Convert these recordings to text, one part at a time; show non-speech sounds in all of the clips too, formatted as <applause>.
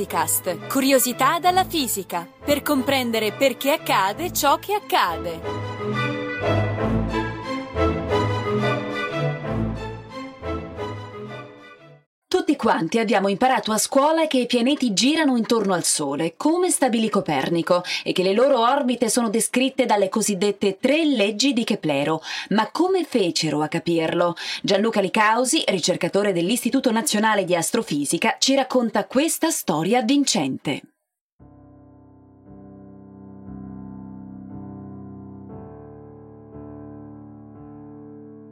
Fisicast, curiosità dalla fisica, per comprendere perché accade ciò che accade. Quanti abbiamo imparato a scuola che i pianeti girano intorno al Sole, come stabilì Copernico, e che le loro orbite sono descritte dalle cosiddette tre leggi di Keplero. Ma come fecero a capirlo? Gianluca Licausi, ricercatore dell'Istituto Nazionale di Astrofisica, ci racconta questa storia vincente.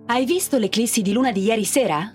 Hai visto l'eclissi di luna di ieri sera?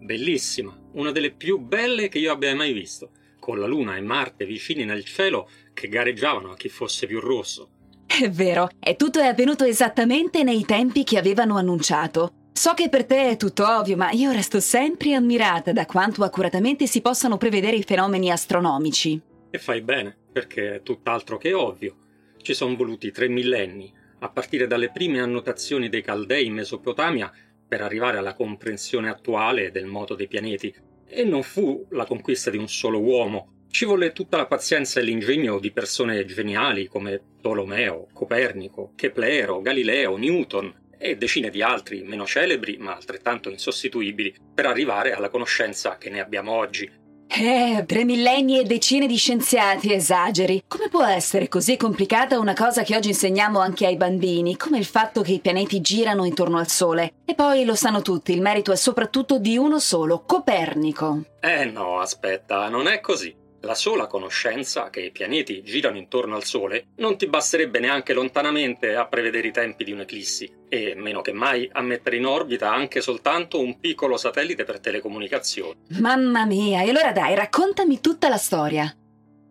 Bellissima, una delle più belle che io abbia mai visto, con la Luna e Marte vicini nel cielo che gareggiavano a chi fosse più rosso. È vero, e tutto è avvenuto esattamente nei tempi che avevano annunciato. So che per te è tutto ovvio, ma io resto sempre ammirata da quanto accuratamente si possano prevedere i fenomeni astronomici. E fai bene, perché è tutt'altro che ovvio. Ci sono voluti tre millenni, a partire dalle prime annotazioni dei Caldei in Mesopotamia, per arrivare alla comprensione attuale del moto dei pianeti. E non fu la conquista di un solo uomo. Ci volle tutta la pazienza e l'ingegno di persone geniali come Tolomeo, Copernico, Keplero, Galileo, Newton e decine di altri meno celebri ma altrettanto insostituibili per arrivare alla conoscenza che ne abbiamo oggi. Eh, tre millenni e decine di scienziati, esageri. Come può essere così complicata una cosa che oggi insegniamo anche ai bambini, come il fatto che i pianeti girano intorno al Sole? E poi lo sanno tutti, il merito è soprattutto di uno solo, Copernico. Eh no, aspetta, non è così. La sola conoscenza che i pianeti girano intorno al Sole non ti basterebbe neanche lontanamente a prevedere i tempi di un'eclissi, e meno che mai a mettere in orbita anche soltanto un piccolo satellite per telecomunicazioni. Mamma mia, e allora dai, raccontami tutta la storia.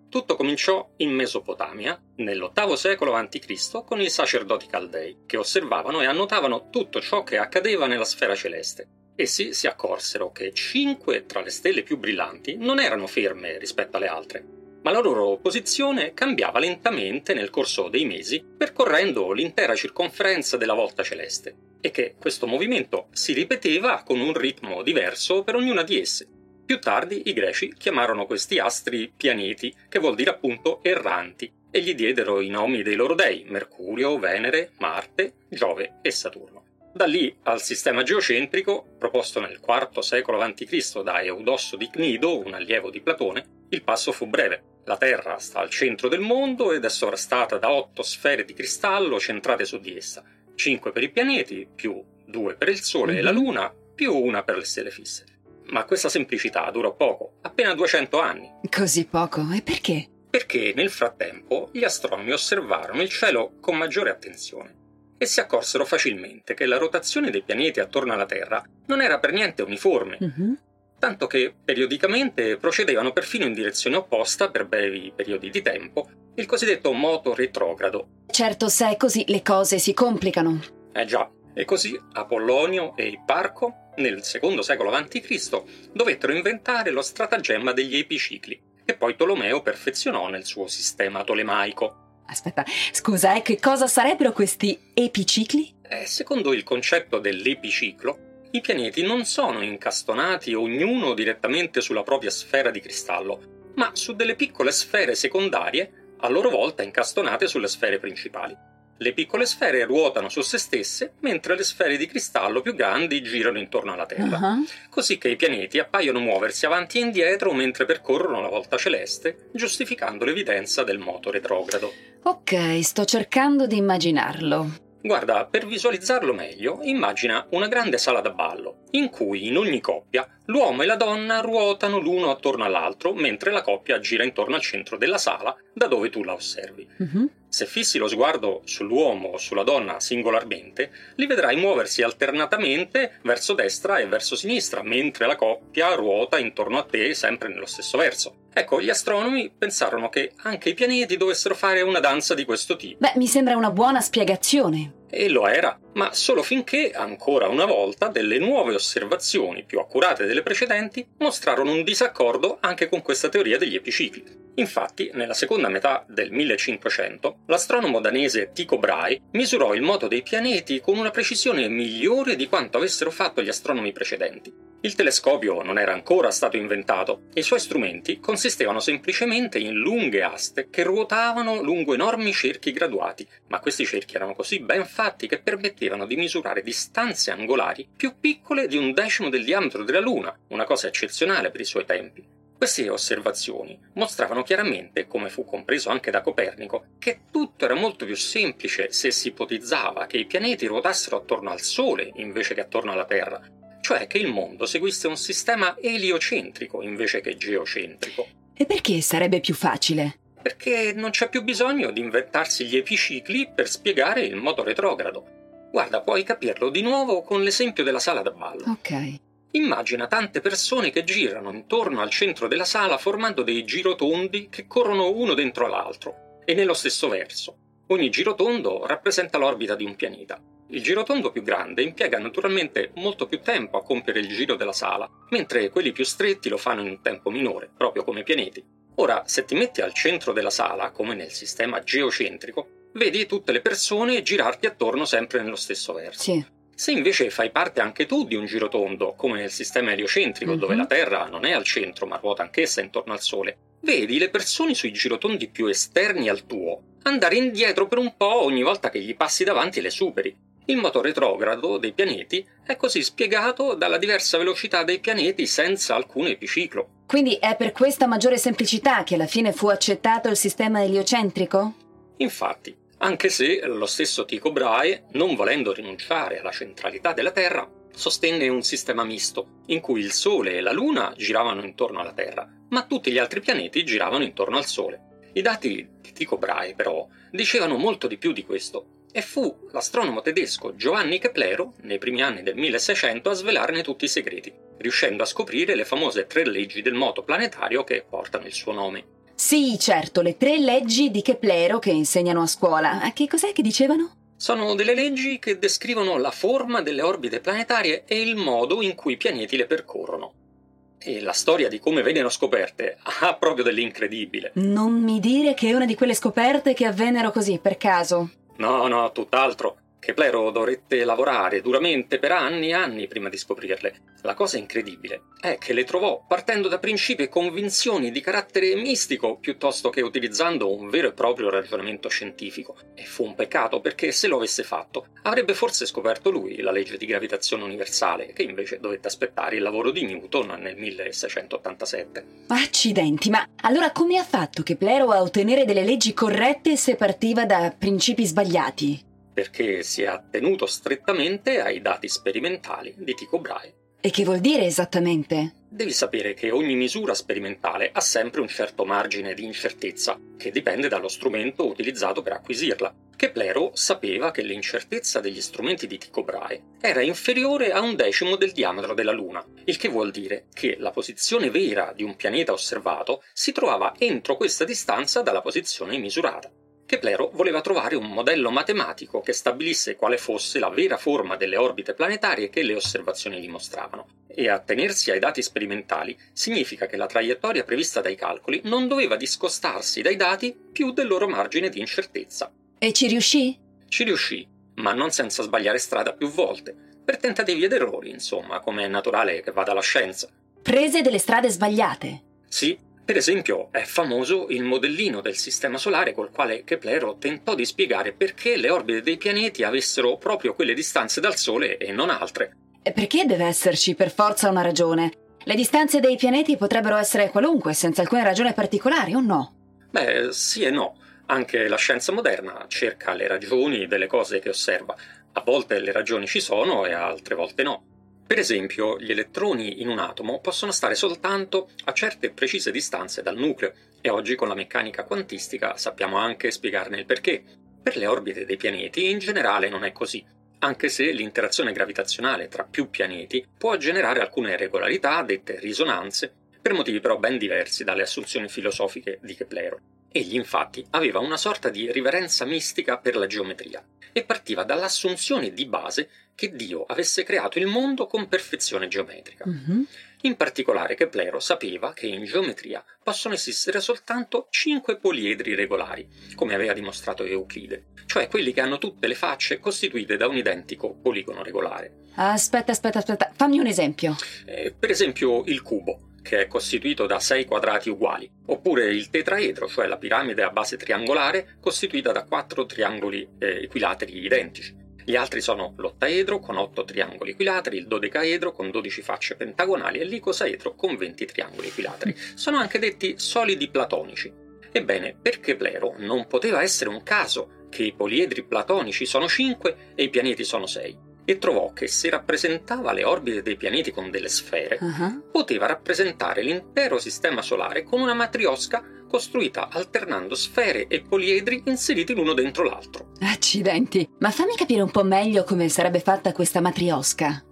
Tutto cominciò in Mesopotamia, nell'VIII secolo a.C., con i sacerdoti caldei, che osservavano e annotavano tutto ciò che accadeva nella sfera celeste. Essi si accorsero che cinque tra le stelle più brillanti non erano ferme rispetto alle altre, ma la loro posizione cambiava lentamente nel corso dei mesi, percorrendo l'intera circonferenza della volta celeste, e che questo movimento si ripeteva con un ritmo diverso per ognuna di esse. Più tardi i greci chiamarono questi astri pianeti, che vuol dire appunto erranti, e gli diedero i nomi dei loro dei, Mercurio, Venere, Marte, Giove e Saturno. Da lì al sistema geocentrico, proposto nel IV secolo a.C. da Eudosso di Cnido, un allievo di Platone, il passo fu breve. La Terra sta al centro del mondo ed è sovrastata da otto sfere di cristallo centrate su di essa, cinque per i pianeti, più due per il Sole e la mhm. Luna, più una per le stelle fisse. Ma questa semplicità durò poco, appena 200 anni. Così poco? E perché? Perché nel frattempo gli astronomi osservarono il cielo con maggiore attenzione e si accorsero facilmente che la rotazione dei pianeti attorno alla Terra non era per niente uniforme, uh-huh. tanto che periodicamente procedevano perfino in direzione opposta per brevi periodi di tempo, il cosiddetto moto retrogrado. Certo, se è così le cose si complicano. Eh già, e così Apollonio e Ipparco, nel secondo secolo a.C., dovettero inventare lo stratagemma degli epicicli, che poi Tolomeo perfezionò nel suo sistema tolemaico. Aspetta, scusa, eh, che cosa sarebbero questi epicicli? Eh, secondo il concetto dell'epiciclo, i pianeti non sono incastonati ognuno direttamente sulla propria sfera di cristallo, ma su delle piccole sfere secondarie, a loro volta incastonate sulle sfere principali. Le piccole sfere ruotano su se stesse, mentre le sfere di cristallo più grandi girano intorno alla Terra, uh-huh. così che i pianeti appaiono muoversi avanti e indietro mentre percorrono la volta celeste, giustificando l'evidenza del moto retrogrado. Ok, sto cercando di immaginarlo. Guarda, per visualizzarlo meglio, immagina una grande sala da ballo, in cui in ogni coppia l'uomo e la donna ruotano l'uno attorno all'altro mentre la coppia gira intorno al centro della sala da dove tu la osservi. Uh-huh. Se fissi lo sguardo sull'uomo o sulla donna singolarmente, li vedrai muoversi alternatamente verso destra e verso sinistra, mentre la coppia ruota intorno a te sempre nello stesso verso. Ecco, gli astronomi pensarono che anche i pianeti dovessero fare una danza di questo tipo. Beh, mi sembra una buona spiegazione. E lo era, ma solo finché, ancora una volta, delle nuove osservazioni più accurate delle precedenti mostrarono un disaccordo anche con questa teoria degli epicicli. Infatti, nella seconda metà del 1500, l'astronomo danese Tycho Brahe misurò il moto dei pianeti con una precisione migliore di quanto avessero fatto gli astronomi precedenti. Il telescopio non era ancora stato inventato e i suoi strumenti consistevano semplicemente in lunghe aste che ruotavano lungo enormi cerchi graduati, ma questi cerchi erano così ben fatti che permettevano di misurare distanze angolari più piccole di un decimo del diametro della Luna, una cosa eccezionale per i suoi tempi. Queste osservazioni mostravano chiaramente, come fu compreso anche da Copernico, che tutto era molto più semplice se si ipotizzava che i pianeti ruotassero attorno al Sole invece che attorno alla Terra, cioè che il mondo seguisse un sistema eliocentrico invece che geocentrico. E perché sarebbe più facile? Perché non c'è più bisogno di inventarsi gli epicicli per spiegare il moto retrogrado. Guarda, puoi capirlo di nuovo con l'esempio della sala da ballo. Ok. Immagina tante persone che girano intorno al centro della sala formando dei girotondi che corrono uno dentro l'altro e nello stesso verso. Ogni girotondo rappresenta l'orbita di un pianeta. Il girotondo più grande impiega naturalmente molto più tempo a compiere il giro della sala, mentre quelli più stretti lo fanno in un tempo minore, proprio come i pianeti. Ora, se ti metti al centro della sala, come nel sistema geocentrico, vedi tutte le persone girarti attorno sempre nello stesso verso. Sì. Se invece fai parte anche tu di un girotondo, come nel sistema eliocentrico, Mhm. dove la Terra non è al centro ma ruota anch'essa intorno al Sole, vedi le persone sui girotondi più esterni al tuo andare indietro per un po' ogni volta che gli passi davanti e le superi. Il moto retrogrado dei pianeti è così spiegato dalla diversa velocità dei pianeti senza alcun epiciclo. Quindi è per questa maggiore semplicità che alla fine fu accettato il sistema eliocentrico? Infatti, anche se lo stesso Tycho Brahe, non volendo rinunciare alla centralità della Terra, sostenne un sistema misto, in cui il Sole e la Luna giravano intorno alla Terra, ma tutti gli altri pianeti giravano intorno al Sole. I dati di Tycho Brahe, però, dicevano molto di più di questo, e fu l'astronomo tedesco Giovanni Keplero, nei primi anni del 1600, a svelarne tutti i segreti, riuscendo a scoprire le famose tre leggi del moto planetario che portano il suo nome. Sì, certo, le tre leggi di Keplero che insegnano a scuola. Che cos'è che dicevano? Sono delle leggi che descrivono la forma delle orbite planetarie e il modo in cui i pianeti le percorrono. E la storia di come vennero scoperte ha proprio dell'incredibile. Non mi dire che è una di quelle scoperte che avvennero così, per caso. No, no, tutt'altro. Keplero dovette lavorare duramente per anni e anni prima di scoprirle. La cosa incredibile è che le trovò partendo da principi e convinzioni di carattere mistico piuttosto che utilizzando un vero e proprio ragionamento scientifico. E fu un peccato perché se lo avesse fatto avrebbe forse scoperto lui la legge di gravitazione universale, che invece dovette aspettare il lavoro di Newton nel 1687. Accidenti, ma allora come ha fatto Keplero a ottenere delle leggi corrette se partiva da principi sbagliati? Perché si è attenuto strettamente ai dati sperimentali di Tycho Brahe. E che vuol dire esattamente? Devi sapere che ogni misura sperimentale ha sempre un certo margine di incertezza, che dipende dallo strumento utilizzato per acquisirla. Keplero sapeva che l'incertezza degli strumenti di Tycho Brahe era inferiore a un decimo del diametro della Luna, il che vuol dire che la posizione vera di un pianeta osservato si trovava entro questa distanza dalla posizione misurata. Keplero voleva trovare un modello matematico che stabilisse quale fosse la vera forma delle orbite planetarie che le osservazioni dimostravano. E attenersi ai dati sperimentali significa che la traiettoria prevista dai calcoli non doveva discostarsi dai dati più del loro margine di incertezza. E ci riuscì? Ci riuscì, ma non senza sbagliare strada più volte, per tentativi ed errori, insomma, come è naturale che vada la scienza. Prese delle strade sbagliate. Per esempio, è famoso il modellino del Sistema Solare col quale Keplero tentò di spiegare perché le orbite dei pianeti avessero proprio quelle distanze dal Sole e non altre. E perché deve esserci per forza una ragione? Le distanze dei pianeti potrebbero essere qualunque, senza alcuna ragione particolare, o no? Beh, sì e no. Anche la scienza moderna cerca le ragioni delle cose che osserva. A volte le ragioni ci sono e altre volte no. Per esempio, gli elettroni in un atomo possono stare soltanto a certe precise distanze dal nucleo e oggi con la meccanica quantistica sappiamo anche spiegarne il perché. Per le orbite dei pianeti in generale non è così, anche se l'interazione gravitazionale tra più pianeti può generare alcune irregolarità dette risonanze, per motivi però ben diversi dalle assunzioni filosofiche di Keplero. Egli infatti aveva una sorta di riverenza mistica per la geometria e partiva dall'assunzione di base che Dio avesse creato il mondo con perfezione geometrica. Mhm. In particolare Keplero sapeva che in geometria possono esistere soltanto cinque poliedri regolari, come aveva dimostrato Euclide, cioè quelli che hanno tutte le facce costituite da un identico poligono regolare. Aspetta, aspetta, aspetta, fammi un esempio. Eh, per esempio il cubo, che è costituito da sei quadrati uguali, oppure il tetraedro, cioè la piramide a base triangolare, costituita da quattro triangoli eh, equilateri identici. Gli altri sono l'ottaedro con 8 triangoli equilateri, il dodecaedro con 12 facce pentagonali e l'icosaedro con 20 triangoli equilateri. Sono anche detti solidi platonici. Ebbene, per Keplero non poteva essere un caso che i poliedri platonici sono 5 e i pianeti sono 6 e trovò che se rappresentava le orbite dei pianeti con delle sfere, uh-huh. poteva rappresentare l'intero sistema solare con una matriosca costruita alternando sfere e poliedri inseriti l'uno dentro l'altro. Accidenti, ma fammi capire un po' meglio come sarebbe fatta questa matriosca.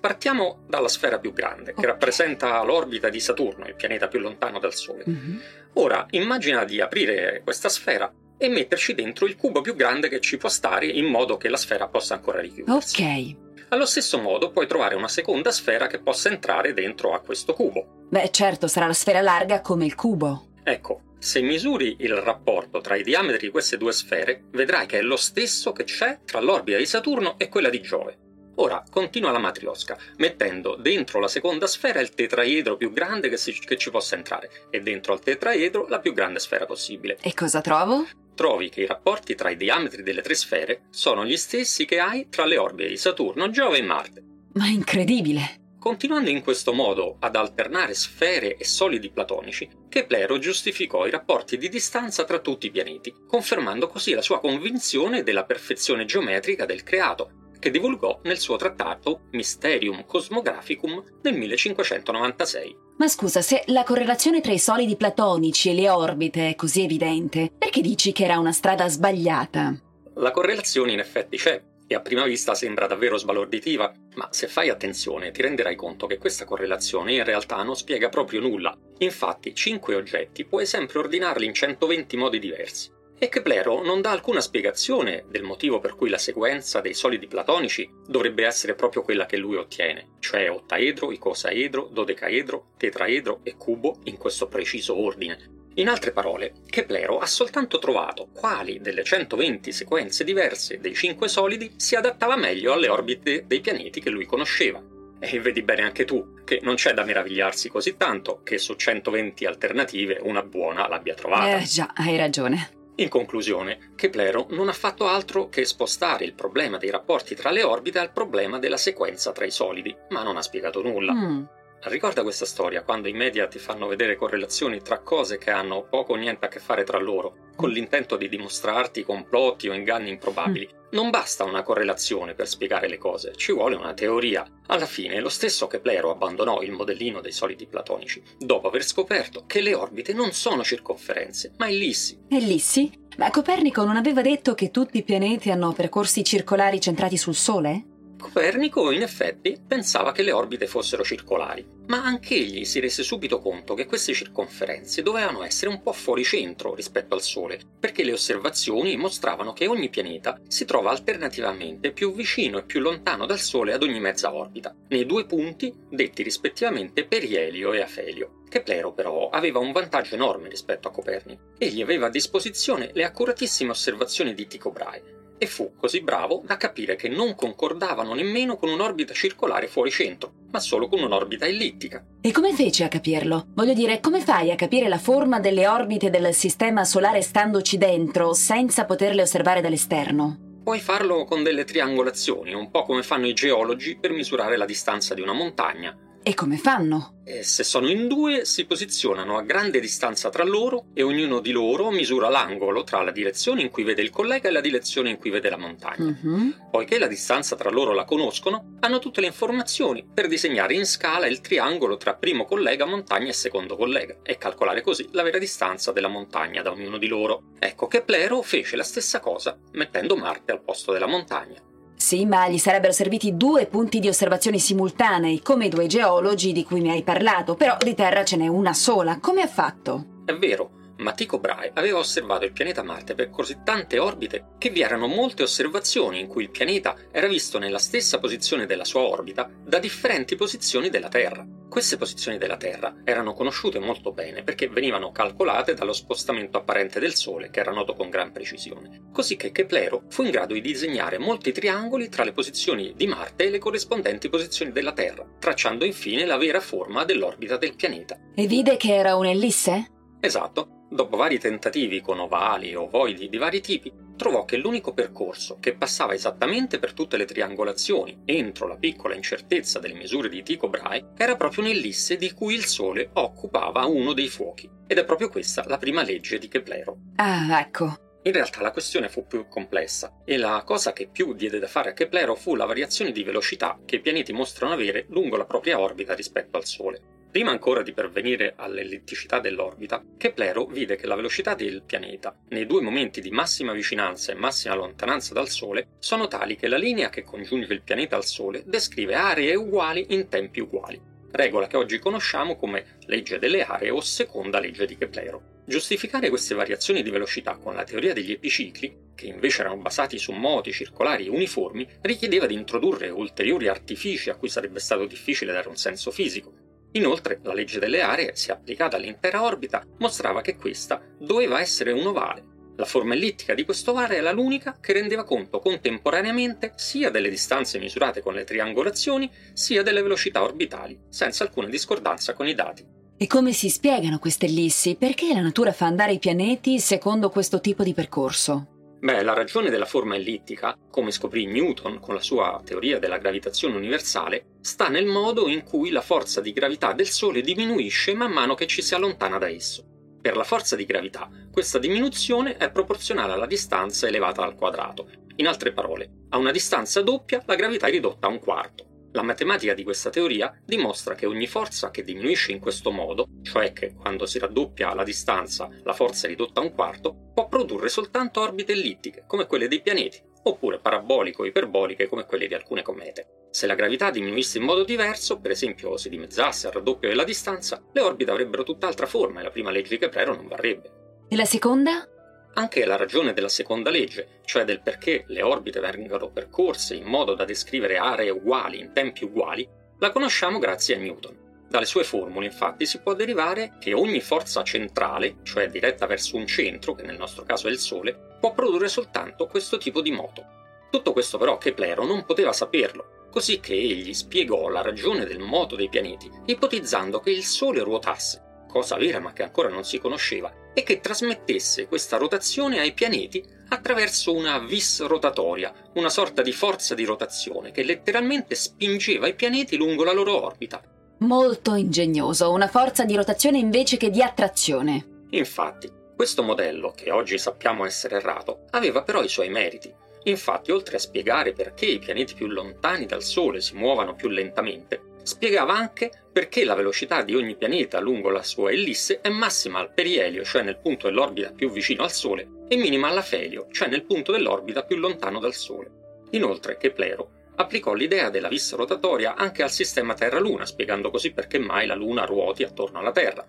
Partiamo dalla sfera più grande, okay. che rappresenta l'orbita di Saturno, il pianeta più lontano dal Sole. Uh-huh. Ora, immagina di aprire questa sfera e metterci dentro il cubo più grande che ci può stare in modo che la sfera possa ancora richiudersi. Ok. Allo stesso modo puoi trovare una seconda sfera che possa entrare dentro a questo cubo. Beh, certo, sarà la sfera larga come il cubo. Ecco, se misuri il rapporto tra i diametri di queste due sfere, vedrai che è lo stesso che c'è tra l'orbita di Saturno e quella di Giove. Ora continua la matriosca, mettendo dentro la seconda sfera il tetraedro più grande che, si, che, ci possa entrare e dentro al tetraedro la più grande sfera possibile. E cosa trovo? Trovi che i rapporti tra i diametri delle tre sfere sono gli stessi che hai tra le orbite di Saturno, Giove e Marte. Ma è incredibile! Continuando in questo modo ad alternare sfere e solidi platonici, Keplero giustificò i rapporti di distanza tra tutti i pianeti, confermando così la sua convinzione della perfezione geometrica del creato, che divulgò nel suo trattato Mysterium Cosmographicum nel 1596. Ma scusa, se la correlazione tra i solidi platonici e le orbite è così evidente, perché dici che era una strada sbagliata? La correlazione in effetti c'è, e a prima vista sembra davvero sbalorditiva, ma se fai attenzione ti renderai conto che questa correlazione in realtà non spiega proprio nulla. Infatti, 5 oggetti puoi sempre ordinarli in 120 modi diversi. E Keplero non dà alcuna spiegazione del motivo per cui la sequenza dei solidi platonici dovrebbe essere proprio quella che lui ottiene, cioè ottaedro, icosaedro, dodecaedro, tetraedro e cubo in questo preciso ordine. In altre parole, Keplero ha soltanto trovato quali delle 120 sequenze diverse dei cinque solidi si adattava meglio alle orbite dei pianeti che lui conosceva. E vedi bene anche tu che non c'è da meravigliarsi così tanto che su 120 alternative una buona l'abbia trovata. Eh già, hai ragione. In conclusione, Keplero non ha fatto altro che spostare il problema dei rapporti tra le orbite al problema della sequenza tra i solidi, ma non ha spiegato nulla. Mm. Ricorda questa storia quando i media ti fanno vedere correlazioni tra cose che hanno poco o niente a che fare tra loro, con l'intento di dimostrarti complotti o inganni improbabili. Non basta una correlazione per spiegare le cose, ci vuole una teoria. Alla fine, lo stesso Keplero abbandonò il modellino dei solidi platonici, dopo aver scoperto che le orbite non sono circonferenze, ma ellissi. Ellissi? Ma Copernico non aveva detto che tutti i pianeti hanno percorsi circolari centrati sul Sole? Copernico, in effetti, pensava che le orbite fossero circolari, ma anch'egli si rese subito conto che queste circonferenze dovevano essere un po' fuori centro rispetto al Sole, perché le osservazioni mostravano che ogni pianeta si trova alternativamente più vicino e più lontano dal Sole ad ogni mezza orbita, nei due punti detti rispettivamente perielio e afelio. Keplero però aveva un vantaggio enorme rispetto a Copernico. Egli aveva a disposizione le accuratissime osservazioni di Tycho Brahe, e fu così bravo da capire che non concordavano nemmeno con un'orbita circolare fuori centro, ma solo con un'orbita ellittica. E come fece a capirlo? Voglio dire, come fai a capire la forma delle orbite del sistema solare standoci dentro, senza poterle osservare dall'esterno? Puoi farlo con delle triangolazioni, un po' come fanno i geologi per misurare la distanza di una montagna, e come fanno? E se sono in due, si posizionano a grande distanza tra loro e ognuno di loro misura l'angolo tra la direzione in cui vede il collega e la direzione in cui vede la montagna. Uh-huh. Poiché la distanza tra loro la conoscono, hanno tutte le informazioni per disegnare in scala il triangolo tra primo collega, montagna e secondo collega e calcolare così la vera distanza della montagna da ognuno di loro. Ecco che Plero fece la stessa cosa, mettendo Marte al posto della montagna. Sì, ma gli sarebbero serviti due punti di osservazione simultanei, come i due geologi di cui mi hai parlato, però di Terra ce n'è una sola. Come ha fatto? È vero, ma Tycho Brahe aveva osservato il pianeta Marte per così tante orbite che vi erano molte osservazioni in cui il pianeta era visto nella stessa posizione della sua orbita da differenti posizioni della Terra. Queste posizioni della Terra erano conosciute molto bene perché venivano calcolate dallo spostamento apparente del Sole, che era noto con gran precisione, così che Keplero fu in grado di disegnare molti triangoli tra le posizioni di Marte e le corrispondenti posizioni della Terra, tracciando infine la vera forma dell'orbita del pianeta. E vide che era un'ellisse? Esatto, Dopo vari tentativi con ovali e ovoidi di vari tipi, trovò che l'unico percorso che passava esattamente per tutte le triangolazioni entro la piccola incertezza delle misure di Tycho Brahe era proprio un'ellisse di cui il Sole occupava uno dei fuochi. Ed è proprio questa la prima legge di Keplero. Ah, ecco. In realtà la questione fu più complessa e la cosa che più diede da fare a Keplero fu la variazione di velocità che i pianeti mostrano avere lungo la propria orbita rispetto al Sole. Prima ancora di pervenire all'ellitticità dell'orbita, Keplero vide che la velocità del pianeta, nei due momenti di massima vicinanza e massima lontananza dal Sole, sono tali che la linea che congiunge il pianeta al Sole descrive aree uguali in tempi uguali, regola che oggi conosciamo come legge delle aree o seconda legge di Keplero. Giustificare queste variazioni di velocità con la teoria degli epicicli, che invece erano basati su moti circolari uniformi, richiedeva di introdurre ulteriori artifici a cui sarebbe stato difficile dare un senso fisico, Inoltre, la legge delle aree, se applicata all'intera orbita, mostrava che questa doveva essere un ovale. La forma ellittica di questo ovale era l'unica che rendeva conto contemporaneamente sia delle distanze misurate con le triangolazioni, sia delle velocità orbitali, senza alcuna discordanza con i dati. E come si spiegano queste ellissi? Perché la natura fa andare i pianeti secondo questo tipo di percorso? Beh, la ragione della forma ellittica, come scoprì Newton con la sua teoria della gravitazione universale, sta nel modo in cui la forza di gravità del Sole diminuisce man mano che ci si allontana da esso. Per la forza di gravità, questa diminuzione è proporzionale alla distanza elevata al quadrato. In altre parole, a una distanza doppia la gravità è ridotta a un quarto. La matematica di questa teoria dimostra che ogni forza che diminuisce in questo modo, cioè che quando si raddoppia la distanza la forza è ridotta a un quarto, può produrre soltanto orbite ellittiche, come quelle dei pianeti, oppure parabolico-iperboliche come quelle di alcune comete. Se la gravità diminuisse in modo diverso, per esempio si dimezzasse al raddoppio della distanza, le orbite avrebbero tutt'altra forma e la prima legge di Keplero non varrebbe. E la seconda? Anche la ragione della seconda legge, cioè del perché le orbite vengano percorse in modo da descrivere aree uguali in tempi uguali, la conosciamo grazie a Newton. Dalle sue formule, infatti, si può derivare che ogni forza centrale, cioè diretta verso un centro, che nel nostro caso è il Sole, può produrre soltanto questo tipo di moto. Tutto questo però Keplero non poteva saperlo, così che egli spiegò la ragione del moto dei pianeti, ipotizzando che il Sole ruotasse, cosa vera ma che ancora non si conosceva, e che trasmettesse questa rotazione ai pianeti attraverso una vis rotatoria, una sorta di forza di rotazione che letteralmente spingeva i pianeti lungo la loro orbita. Molto ingegnoso, una forza di rotazione invece che di attrazione. Infatti, questo modello, che oggi sappiamo essere errato, aveva però i suoi meriti. Infatti, oltre a spiegare perché i pianeti più lontani dal Sole si muovano più lentamente, spiegava anche perché la velocità di ogni pianeta lungo la sua ellisse è massima al perielio, cioè nel punto dell'orbita più vicino al Sole, e minima all'afelio, cioè nel punto dell'orbita più lontano dal Sole. Inoltre, Keplero applicò l'idea della vis rotatoria anche al sistema Terra-Luna, spiegando così perché mai la Luna ruoti attorno alla Terra.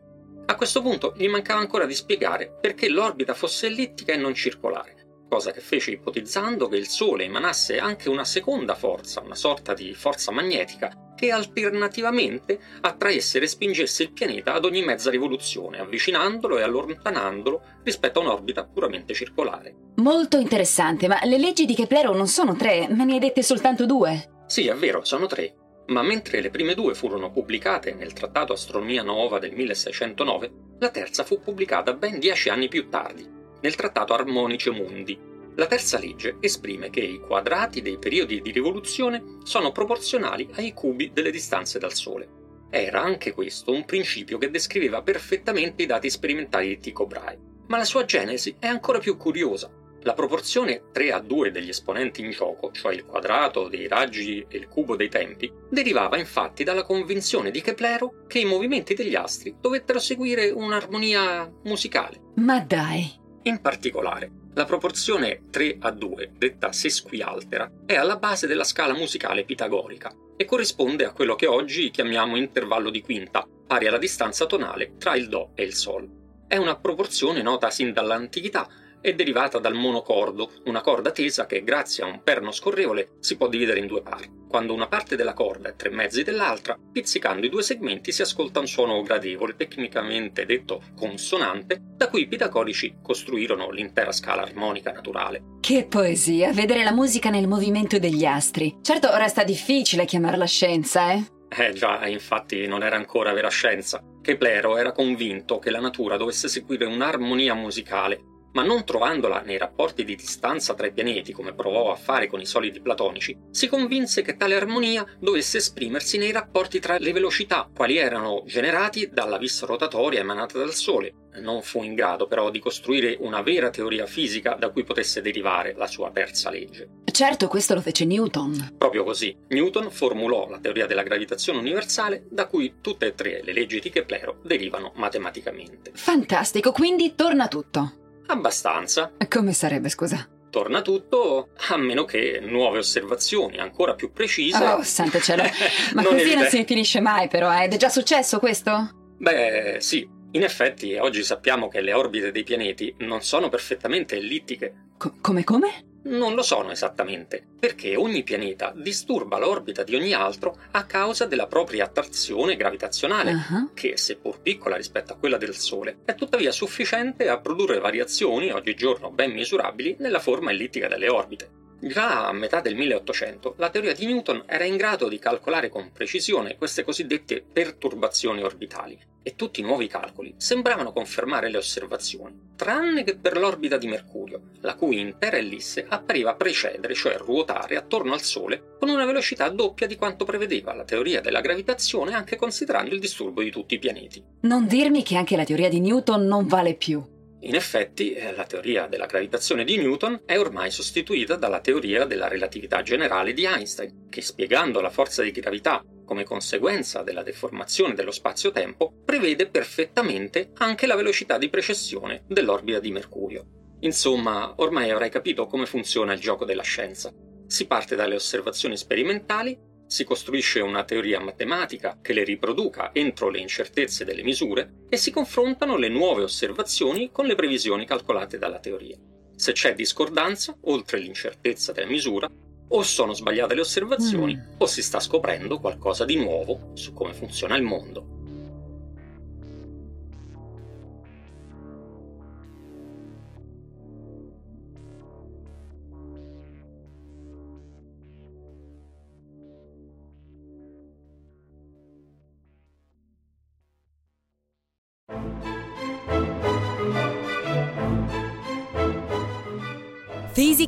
A questo punto gli mancava ancora di spiegare perché l'orbita fosse ellittica e non circolare, cosa che fece ipotizzando che il Sole emanasse anche una seconda forza, una sorta di forza magnetica, che alternativamente attraesse e respingesse il pianeta ad ogni mezza rivoluzione, avvicinandolo e allontanandolo rispetto a un'orbita puramente circolare. Molto interessante, ma le leggi di Keplero non sono tre, me ne hai dette soltanto due. Sì, è vero, sono tre. Ma mentre le prime due furono pubblicate nel Trattato Astronomia Nova del 1609, la terza fu pubblicata ben dieci anni più tardi, nel Trattato Armonice Mundi, la terza legge esprime che i quadrati dei periodi di rivoluzione sono proporzionali ai cubi delle distanze dal Sole. Era anche questo un principio che descriveva perfettamente i dati sperimentali di Tycho Brahe, ma la sua genesi è ancora più curiosa. La proporzione 3 a 2 degli esponenti in gioco, cioè il quadrato dei raggi e il cubo dei tempi, derivava infatti dalla convinzione di Keplero che i movimenti degli astri dovettero seguire un'armonia musicale. Ma dai! In particolare, la proporzione 3 a 2, detta sesquialtera, è alla base della scala musicale pitagorica e corrisponde a quello che oggi chiamiamo intervallo di quinta, pari alla distanza tonale tra il Do e il Sol. È una proporzione nota sin dall'antichità e derivata dal monocordo, una corda tesa che grazie a un perno scorrevole si può dividere in due parti. quando una parte della corda è tre mezzi dell'altra, pizzicando i due segmenti si ascolta un suono gradevole, tecnicamente detto consonante, da cui i pitagorici costruirono l'intera scala armonica naturale. Che poesia, vedere la musica nel movimento degli astri. Certo, resta difficile chiamarla scienza, eh? Eh già, infatti non era ancora vera scienza. Keplero era convinto che la natura dovesse seguire un'armonia musicale ma non trovandola nei rapporti di distanza tra i pianeti come provò a fare con i solidi platonici, si convinse che tale armonia dovesse esprimersi nei rapporti tra le velocità, quali erano generati dalla vis rotatoria emanata dal Sole. Non fu in grado però di costruire una vera teoria fisica da cui potesse derivare la sua terza legge. Certo, questo lo fece Newton. Proprio così, Newton formulò la teoria della gravitazione universale da cui tutte e tre le leggi di Keplero derivano matematicamente. Fantastico, quindi torna tutto. Abbastanza. Come sarebbe, scusa? Torna tutto, a meno che nuove osservazioni ancora più precise. Oh, santo cielo. <laughs> Ma Non così non si finisce mai, però, eh. Ed è già successo questo? Beh, sì. In effetti, oggi sappiamo che le orbite dei pianeti non sono perfettamente ellittiche. Co- come come? Non lo sono esattamente, perché ogni pianeta disturba l'orbita di ogni altro a causa della propria attrazione gravitazionale, Ah. che, seppur piccola rispetto a quella del Sole, è tuttavia sufficiente a produrre variazioni oggigiorno ben misurabili nella forma ellittica delle orbite. Già a metà del 1800 la teoria di Newton era in grado di calcolare con precisione queste cosiddette perturbazioni orbitali e tutti i nuovi calcoli sembravano confermare le osservazioni, tranne che per l'orbita di Mercurio, la cui intera ellisse appariva precedere, cioè ruotare attorno al Sole con una velocità doppia di quanto prevedeva la teoria della gravitazione anche considerando il disturbo di tutti i pianeti. Non dirmi che anche la teoria di Newton non vale più. In effetti, eh, la teoria della gravitazione di Newton è ormai sostituita dalla teoria della relatività generale di Einstein, che spiegando la forza di gravità come conseguenza della deformazione dello spazio-tempo, prevede perfettamente anche la velocità di precessione dell'orbita di Mercurio. Insomma, ormai avrai capito come funziona il gioco della scienza. Si parte dalle osservazioni sperimentali, si costruisce una teoria matematica che le riproduca entro le incertezze delle misure e si confrontano le nuove osservazioni con le previsioni calcolate dalla teoria. Se c'è discordanza, oltre l'incertezza della misura, o sono sbagliate le osservazioni Mm. o si sta scoprendo qualcosa di nuovo su come funziona il mondo.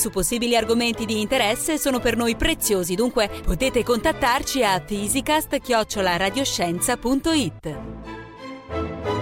su possibili argomenti di interesse sono per noi preziosi, dunque potete contattarci a fisicast-radioscienza.it.